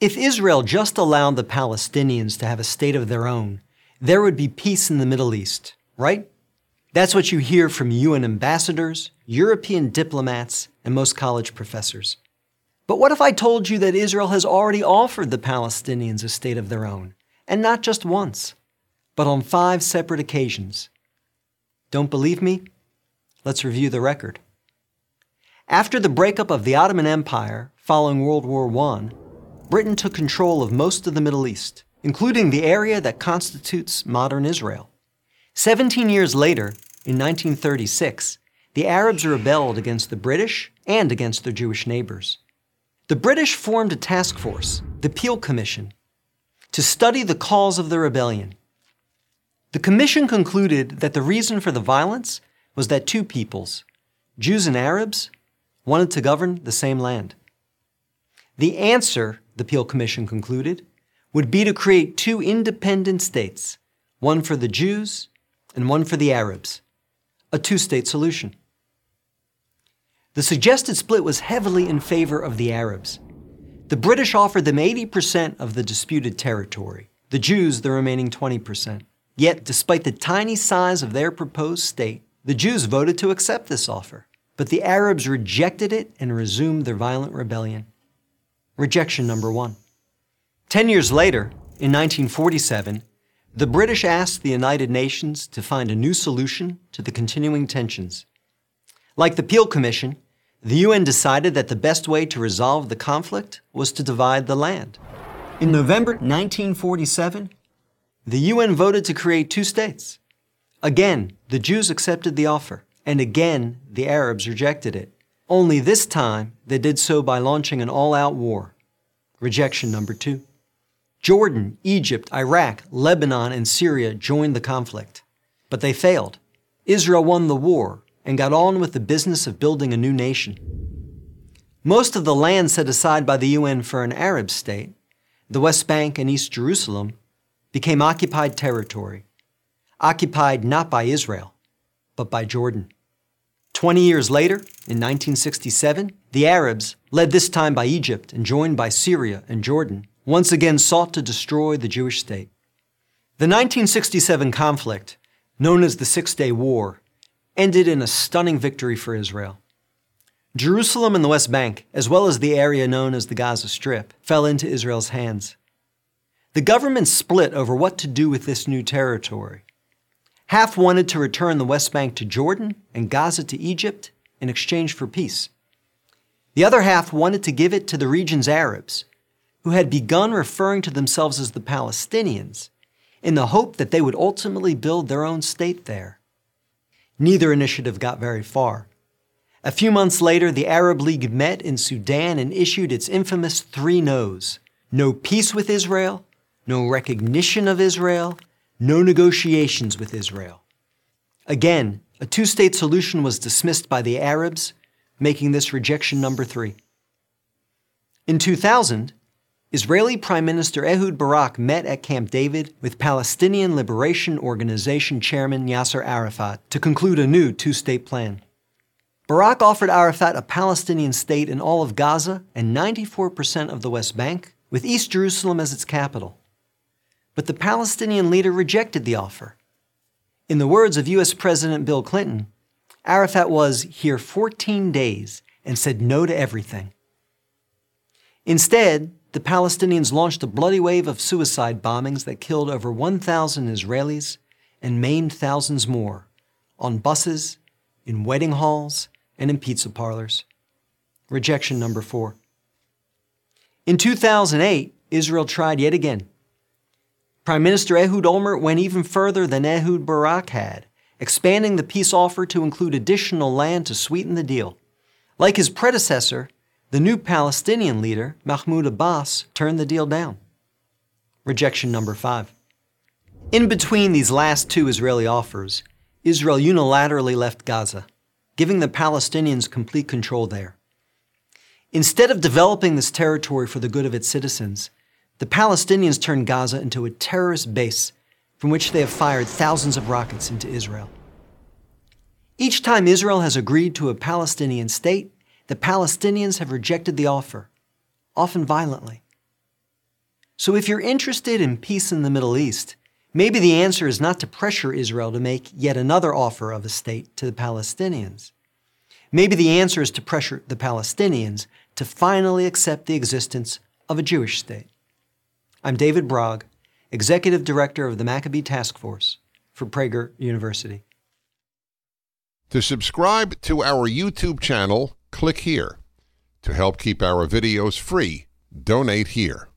If Israel just allowed the Palestinians to have a state of their own, there would be peace in the Middle East, right? That's what you hear from UN ambassadors, European diplomats, and most college professors. But what if I told you that Israel has already offered the Palestinians a state of their own, and not just once, but on five separate occasions? Don't believe me? Let's review the record. After the breakup of the Ottoman Empire following World War I, Britain took control of most of the Middle East, including the area that constitutes modern Israel. Seventeen years later, in 1936, the Arabs rebelled against the British and against their Jewish neighbors. The British formed a task force, the Peel Commission, to study the cause of the rebellion. The commission concluded that the reason for the violence was that two peoples, Jews and Arabs, wanted to govern the same land. The answer the Peel Commission concluded, would be to create two independent states, one for the Jews and one for the Arabs, a two state solution. The suggested split was heavily in favor of the Arabs. The British offered them 80% of the disputed territory, the Jews the remaining 20%. Yet, despite the tiny size of their proposed state, the Jews voted to accept this offer. But the Arabs rejected it and resumed their violent rebellion. Rejection number one. Ten years later, in 1947, the British asked the United Nations to find a new solution to the continuing tensions. Like the Peel Commission, the UN decided that the best way to resolve the conflict was to divide the land. In November 1947, the UN voted to create two states. Again, the Jews accepted the offer, and again, the Arabs rejected it. Only this time, they did so by launching an all out war. Rejection number two. Jordan, Egypt, Iraq, Lebanon, and Syria joined the conflict. But they failed. Israel won the war and got on with the business of building a new nation. Most of the land set aside by the UN for an Arab state, the West Bank and East Jerusalem, became occupied territory, occupied not by Israel, but by Jordan. Twenty years later, in 1967, the Arabs, led this time by Egypt and joined by Syria and Jordan, once again sought to destroy the Jewish state. The 1967 conflict, known as the Six Day War, ended in a stunning victory for Israel. Jerusalem and the West Bank, as well as the area known as the Gaza Strip, fell into Israel's hands. The government split over what to do with this new territory. Half wanted to return the West Bank to Jordan and Gaza to Egypt in exchange for peace. The other half wanted to give it to the region's Arabs, who had begun referring to themselves as the Palestinians, in the hope that they would ultimately build their own state there. Neither initiative got very far. A few months later, the Arab League met in Sudan and issued its infamous three no's no peace with Israel, no recognition of Israel, no negotiations with Israel. Again, a two state solution was dismissed by the Arabs, making this rejection number three. In 2000, Israeli Prime Minister Ehud Barak met at Camp David with Palestinian Liberation Organization Chairman Yasser Arafat to conclude a new two state plan. Barak offered Arafat a Palestinian state in all of Gaza and 94% of the West Bank, with East Jerusalem as its capital. But the Palestinian leader rejected the offer. In the words of U.S. President Bill Clinton, Arafat was here 14 days and said no to everything. Instead, the Palestinians launched a bloody wave of suicide bombings that killed over 1,000 Israelis and maimed thousands more on buses, in wedding halls, and in pizza parlors. Rejection number four. In 2008, Israel tried yet again Prime Minister Ehud Olmert went even further than Ehud Barak had, expanding the peace offer to include additional land to sweeten the deal. Like his predecessor, the new Palestinian leader, Mahmoud Abbas, turned the deal down. Rejection number five. In between these last two Israeli offers, Israel unilaterally left Gaza, giving the Palestinians complete control there. Instead of developing this territory for the good of its citizens, the Palestinians turned Gaza into a terrorist base from which they have fired thousands of rockets into Israel. Each time Israel has agreed to a Palestinian state, the Palestinians have rejected the offer, often violently. So if you're interested in peace in the Middle East, maybe the answer is not to pressure Israel to make yet another offer of a state to the Palestinians. Maybe the answer is to pressure the Palestinians to finally accept the existence of a Jewish state. I'm David Brog, Executive Director of the Maccabee Task Force for Prager University. To subscribe to our YouTube channel, click here. To help keep our videos free, donate here.